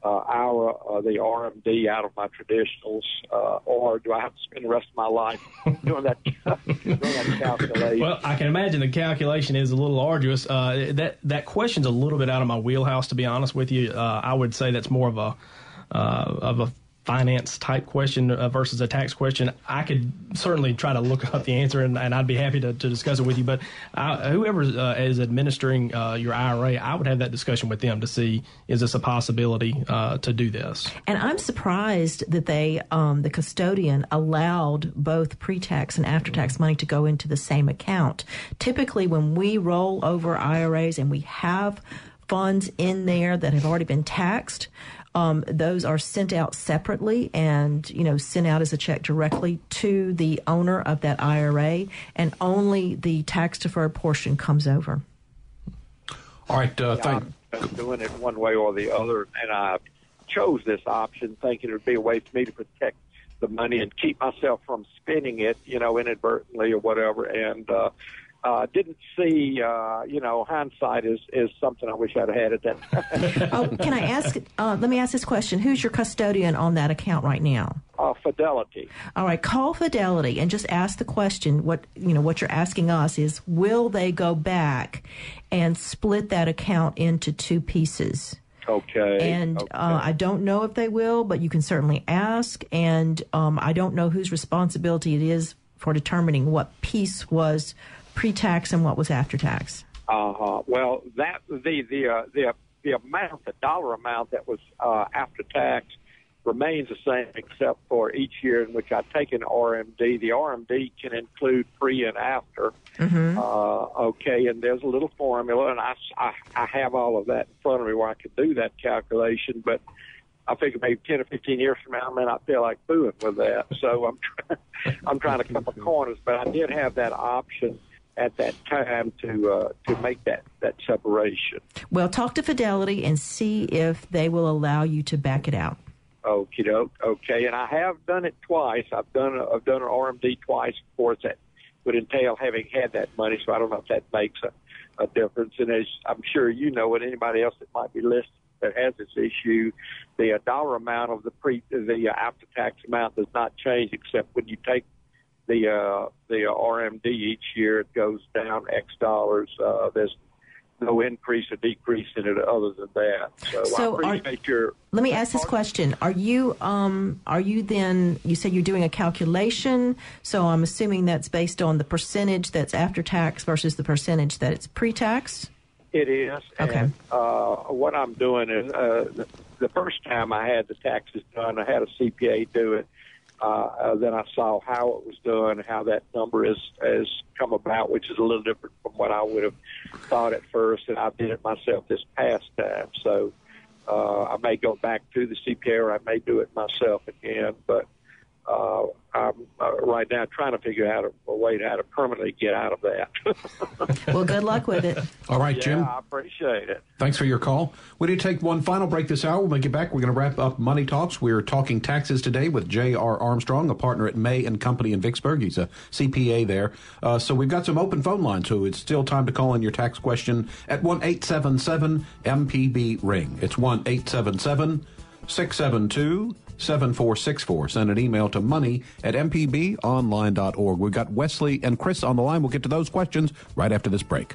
uh, hour, uh, the RMD out of my traditionals, uh, or do I have to spend the rest of my life <laughs> doing that, <laughs> doing that calculation? Well, I can imagine the calculation is a little arduous. Uh, that that question's a little bit out of my wheelhouse, to be honest with you. Uh, I would say that's more of a uh, of a finance type question uh, versus a tax question. I could certainly try to look up the answer, and, and I'd be happy to, to discuss it with you. But I, whoever uh, is administering uh, your IRA, I would have that discussion with them to see is this a possibility uh, to do this. And I'm surprised that they, um, the custodian, allowed both pre-tax and after-tax money to go into the same account. Typically, when we roll over IRAs and we have funds in there that have already been taxed, um, those are sent out separately and you know sent out as a check directly to the owner of that IRA, and only the tax deferred portion comes over. All right, uh, Yeah, thank. I'm doing it one way or the other, and I chose this option thinking it would be a way for me to protect the money and keep myself from spending it, you know, inadvertently or whatever. And uh, uh, didn't see, uh, you know, hindsight is is something I wish I'd had at that time. <laughs> oh, can I ask? Uh, let me ask this question: Who's your custodian on that account right now? uh, fidelity. All right, call Fidelity and just ask the question. What you know, what you're asking us is, will they go back and split that account into two pieces? Okay. And okay. uh, I don't know if they will, but you can certainly ask. And um, I don't know whose responsibility it is for determining what piece was pre-tax and what was after tax. Uh-huh. Well, that the the uh, the the amount, the dollar amount that was uh, after tax remains the same, except for each year in which I take an RMD. The RMD can include pre and after. Mm-hmm. Uh, okay, and there's a little formula, and I, I I have all of that in front of me where I can do that calculation, but. I figure maybe ten or fifteen years from now, I may not feel like fooling with that. So I'm trying, <laughs> I'm trying to cut my corners, but I did have that option at that time to uh, to make that that separation. Well, talk to Fidelity and see if they will allow you to back it out. Okie doke. Okay, and I have done it twice. I've done a, I've done an RMD twice. Of course, that would entail having had that money. So I don't know if that makes a, a difference. And as I'm sure you know, and anybody else that might be listening that has this issue, the dollar amount of the pre the uh, after tax amount does not change except when you take the uh, the RMD each year, it goes down X dollars. Uh, there's no increase or decrease in it other than that. So, So I are- your Let me ask this question: Are you um are you then? You say you're doing a calculation, so I'm assuming that's based on the percentage that's after tax versus the percentage that it's pre-tax. It is. Okay. And, uh, what I'm doing is uh, the first time I had the taxes done, I had a CPA do it. Uh, then I saw how it was done, how that number is has come about, which is a little different from what I would have thought at first, and I did it myself this past time. So uh, I may go back to the CPA, or I may do it myself again. But uh, I'm uh, right now trying to figure out a, a way to how to permanently get out of that. <laughs> Well, good luck with it. All right, yeah, Jim. I appreciate it. Thanks for your call. We need to take one final break this hour. When we get back, we're going to wrap up Money Talks. We're talking taxes today with J.R. Armstrong, a partner at May and Company in Vicksburg. He's a CPA there. Uh, so we've got some open phone lines, so it's still time to call in your tax question at 1 877 MPB Ring. It's 1 877 672 7464. Send an email to money at mpbonline.org. We've got Wesley and Chris on the line. We'll get to those questions right after this break.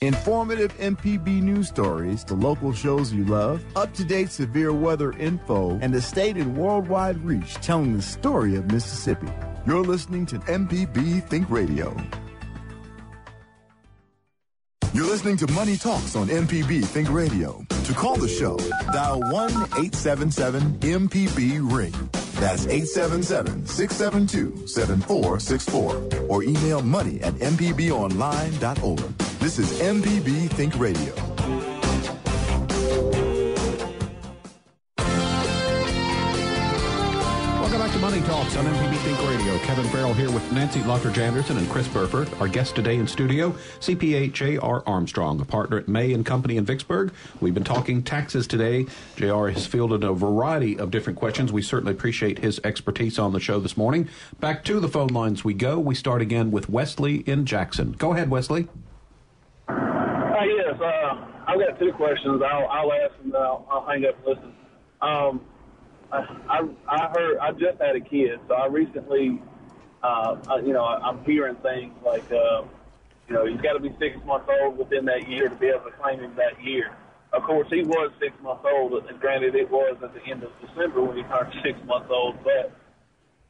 Informative MPB news stories, the local shows you love, up to date severe weather info, and the state and worldwide reach telling the story of Mississippi. You're listening to MPB Think Radio. You're listening to Money Talks on MPB Think Radio. To call the show, dial 1 877 MPB Ring. That's 877 672 7464. Or email money at MPBOnline.org. This is MPB Think Radio. Welcome back to Money Talks on MPB Think Radio. Kevin Farrell here with Nancy Lottridge Anderson and Chris Burford. Our guest today in studio, CPA J.R. Armstrong, a partner at May and Company in Vicksburg. We've been talking taxes today. J.R. has fielded a variety of different questions. We certainly appreciate his expertise on the show this morning. Back to the phone lines we go. We start again with Wesley in Jackson. Go ahead, Wesley. Uh, yes, uh, I've got two questions. I'll, I'll ask and then I'll, I'll hang up and listen. Um, I, I, I heard I just had a kid, so I recently, uh, I, you know, I, I'm hearing things like, uh, you know, he's got to be six months old within that year to be able to claim him that year. Of course, he was six months old, and granted, it was at the end of December when he turned six months old. But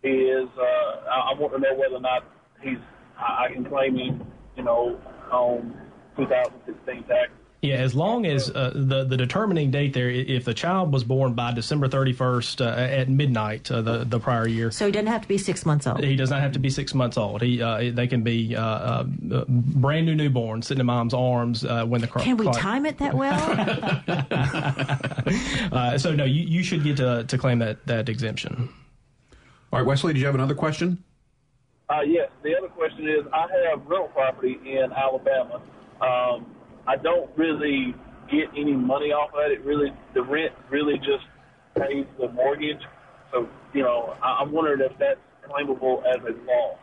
he is. Uh, I, I want to know whether or not he's. I, I can claim him, you know, on 2016 tax. Yeah, as long as uh, the the determining date there, if the child was born by December 31st uh, at midnight uh, the the prior year, So he doesn't have to be six months old. he does not have to be six months old. He uh, they can be uh, uh, brand new newborn sitting in mom's arms uh, when the cro- Can we clock- time it that well? <laughs> Uh, so no, you, you should get to to claim that that exemption. All right, Wesley, did you have another question? Uh, yes. The other question is, I have rental property in Alabama. Um, I don't really get any money off of it. Really, the rent really just pays the mortgage. So, you know, I, I'm wondering if that's claimable as a loss.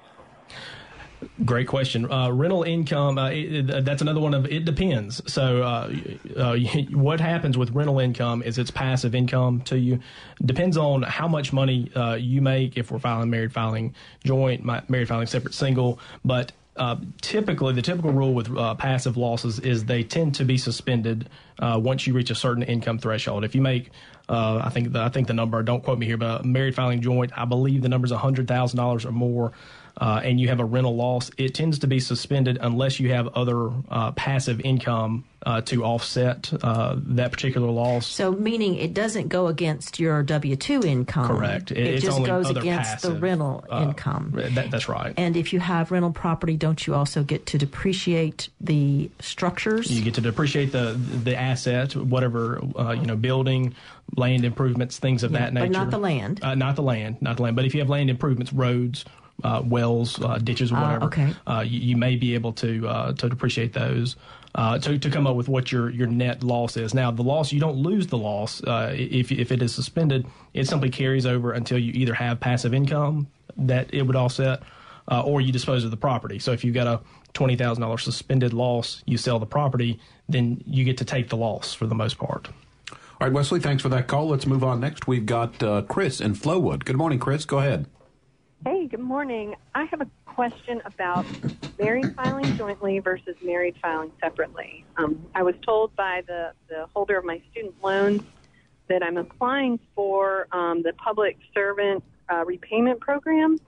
Great question. Uh, rental income, uh, it, it- that's another one of it depends. So, uh, uh, <laughs> what happens with rental income is it's passive income to you. Depends on how much money uh, you make, if we're filing married, filing joint, ma- married, filing separate, single. But uh, typically, the typical rule with uh, passive losses is they tend to be suspended uh, once you reach a certain income threshold. If you make uh, I think the, I think the number. Don't quote me here, but married filing joint. I believe the number is hundred thousand dollars or more, uh, and you have a rental loss. It tends to be suspended unless you have other uh, passive income uh, to offset uh, that particular loss. So, meaning it doesn't go against your W two income. Correct. It- It, just goes against the rental uh, income. That, that's right. And if you have rental property, don't you also get to depreciate the structures? You get to depreciate the the asset, whatever uh, you know, building, land improvements, things of Yeah, that nature. but not the land. Uh, not the land, not the land. But if you have land improvements, roads, uh, wells, uh, ditches, Ah, whatever, okay. uh, you, you may be able to uh, to depreciate those. Uh, to, to come up with what your, your net loss is. Now, the loss, you don't lose the loss. Uh, if, if it is suspended, it simply carries over until you either have passive income that it would offset uh, or you dispose of the property. So if you've got a $20,000 suspended loss, you sell the property, then you get to take the loss for the most part. All right, Wesley, thanks for that call. Let's move on next. We've got uh, Chris in Flowood. Good morning, Chris. Go ahead. Hey, good morning. I have a question about married filing jointly versus married filing separately. Um, I was told by the, the holder of my student loans that I'm applying for um, the public servant uh, repayment program,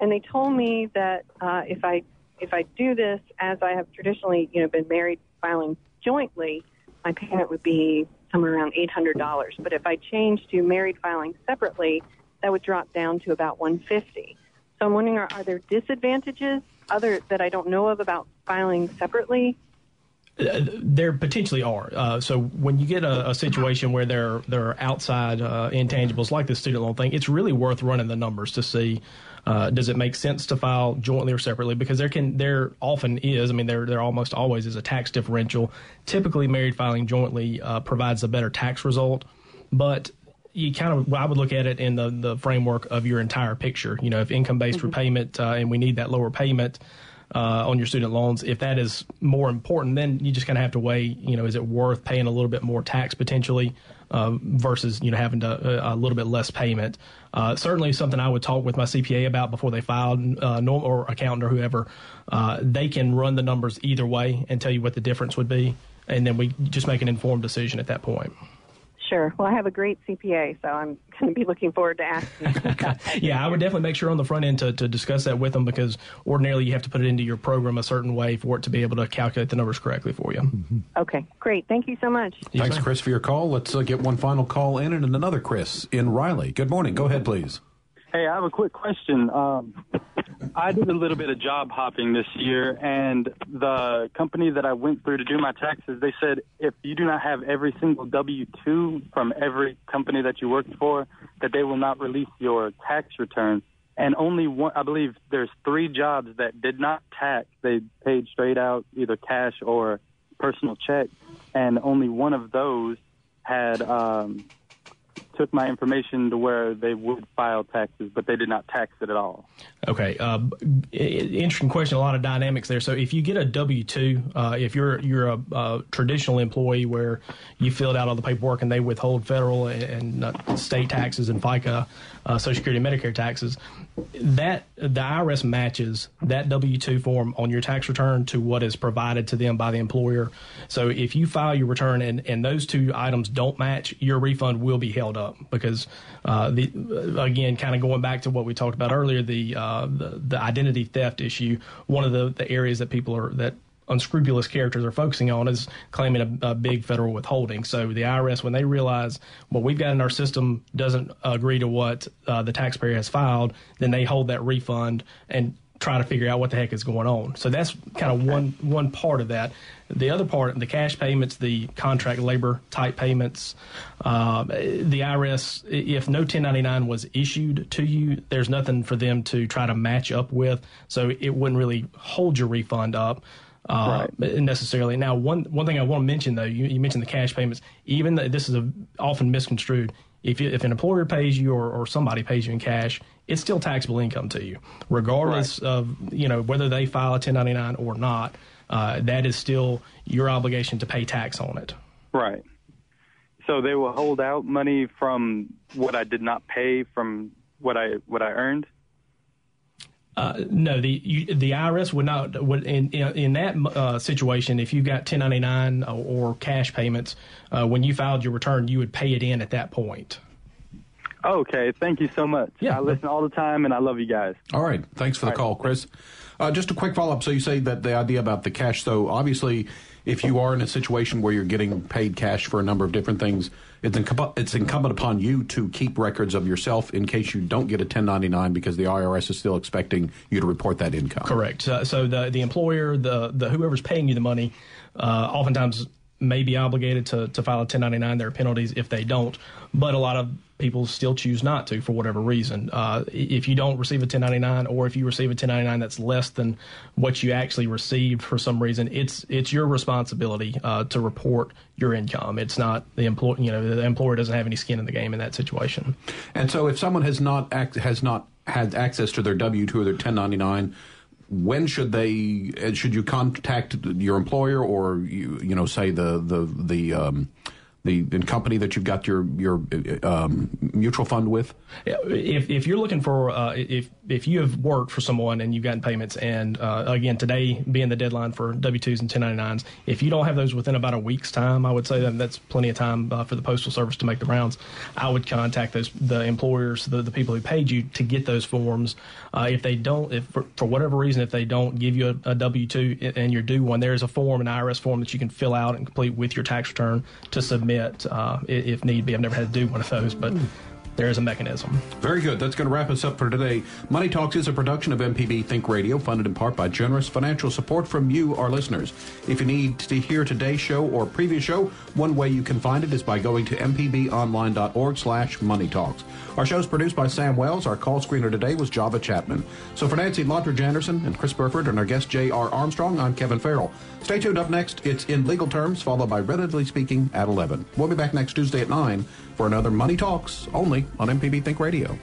and they told me that uh, if I if I do this as I have traditionally, you know, been married filing jointly, my payment would be somewhere around eight hundred dollars. But if I change to married filing separately, that would drop down to about one fifty. So I'm wondering, are, are there disadvantages other that I don't know of about filing separately? Uh, there potentially are. Uh, so when you get a, a situation where there there are outside uh, intangibles like the student loan thing, it's really worth running the numbers to see uh, does it make sense to file jointly or separately because there can there often is. I mean there there almost always is a tax differential. Typically, married filing jointly uh, provides a better tax result, but you kind of I would look at it in the the framework of your entire picture. You know, if income based repayment uh, and we need that lower payment uh, on your student loans, if that is more important, then you just kind of have to weigh. You know, is it worth paying a little bit more tax potentially uh, versus you know having to uh, a little bit less payment? Uh, certainly, something I would talk with my CPA about before they filed, uh, norm, or accountant or whoever. Uh, they can run the numbers either way and tell you what the difference would be, and then we just make an informed decision at that point. Sure. Well, I have a great CPA, so I'm going to be looking forward to asking. <laughs> Yeah, I would definitely make sure on the front end to, to discuss that with them because ordinarily you have to put it into your program a certain way for it to be able to calculate the numbers correctly for you. okay, great. Thank you so much. Thanks, Chris, for your call. Let's uh, get one final call in and another Chris in Riley. Good morning. Go ahead, please. Hey, I have a quick question. Um, I did a little bit of job hopping this year, and the company that I went through to do my taxes, they said if you do not have every single W 2 from every company that you worked for, that they will not release your tax return. And only one, I believe there's three jobs that did not tax. They paid straight out either cash or personal check, and only one of those had um, took my information to where they would file taxes, but they did not tax it at all. Okay, uh, interesting question. A lot of dynamics there. So if you get a W two, uh, if you're you're a, a, traditional employee where you filled out all the paperwork and they withhold federal and, and state taxes and FICA, uh, Social Security, and Medicare taxes, that the IRS matches that W two form on your tax return to what is provided to them by the employer. So if you file your return and, and those two items don't match, your refund will be held up because uh, the again, kind of going back to what we talked about earlier, the uh, the, the identity theft issue. One of the, the areas that people are that unscrupulous characters are focusing on is claiming a, a, big federal withholding. So the IRS, when they realize what we've got in our system doesn't agree to what uh, the taxpayer has filed, then they hold that refund and try to figure out what the heck is going on. So that's kind of one one part of that. The other part, the cash payments, the contract labor type payments, uh, the IRS, if no 1099 was issued to you, there's nothing for them to try to match up with. So it wouldn't really hold your refund up. Uh, right. necessarily. Now, one one thing I want to mention though, you, you mentioned the cash payments. Even though this is a, often misconstrued, if you, if an employer pays you or, or somebody pays you in cash, it's still taxable income to you, regardless right. of you know whether they file a 1099 or not. Uh, that is still your obligation to pay tax on it. Right. So they will hold out money from what I did not pay from what I what I earned. Uh, no, the you, the IRS would not would in in, in that uh, situation if you got 1099 or, or cash payments uh, when you filed your return, you would pay it in at that point. Okay, thank you so much. Yeah, I listen all the time, and I love you guys. All right, thanks for the call, Chris. Uh, just a quick follow up. So you say that the idea about the cash. So obviously, if you are in a situation where you're getting paid cash for a number of different things, it's it's incumbent upon you to keep records of yourself in case you don't get a 1099 because the IRS is still expecting you to report that income. Correct. Uh, so the the employer, the the whoever's paying you the money, uh, oftentimes may be obligated to, to file a 1099. There are penalties if they don't, but a lot of people still choose not to for whatever reason. Uh, if you don't receive a 1099, or if you receive a 1099 that's less than what you actually received for some reason, it's it's your responsibility uh, to report your income. It's not the employer. You know, the employer doesn't have any skin in the game in that situation. And so, if someone has not act, has not had access to their W two or their 1099 when should they should you contact your employer or you you know say the the the um, the, company that you've got your your um, mutual fund with? If if you're looking for uh, if if you have worked for someone and you've gotten payments, and uh, again today being the deadline for W twos and 1099s, if you don't have those within about a week's time, I would say that that's plenty of time uh, for the postal service to make the rounds. I would contact those the employers, the, the people who paid you to get those forms. Uh, if they don't, if for, for, whatever reason, if they don't give you a, a W two and you're due one, there is a form, an IRS form that you can fill out and complete with your tax return to submit uh, if need be. I've never had to do one of those, but there is a mechanism. Very good. That's going to wrap us up for today. Money Talks is a production of MPB Think Radio, funded in part by generous financial support from you, our listeners. If you need to hear today's show or previous show, one way you can find it is by going to mpbonline.org slash money talks. Our show is produced by Sam Wells. Our call screener today was Java Chapman. So for Nancy Lottridge Anderson and Chris Burford and our guest J.R. Armstrong, I'm Kevin Farrell. Stay tuned up next. It's In Legal Terms, followed by Relatively Speaking at 11. We'll be back next Tuesday at 9 for another Money Talks, only on MPB Think Radio.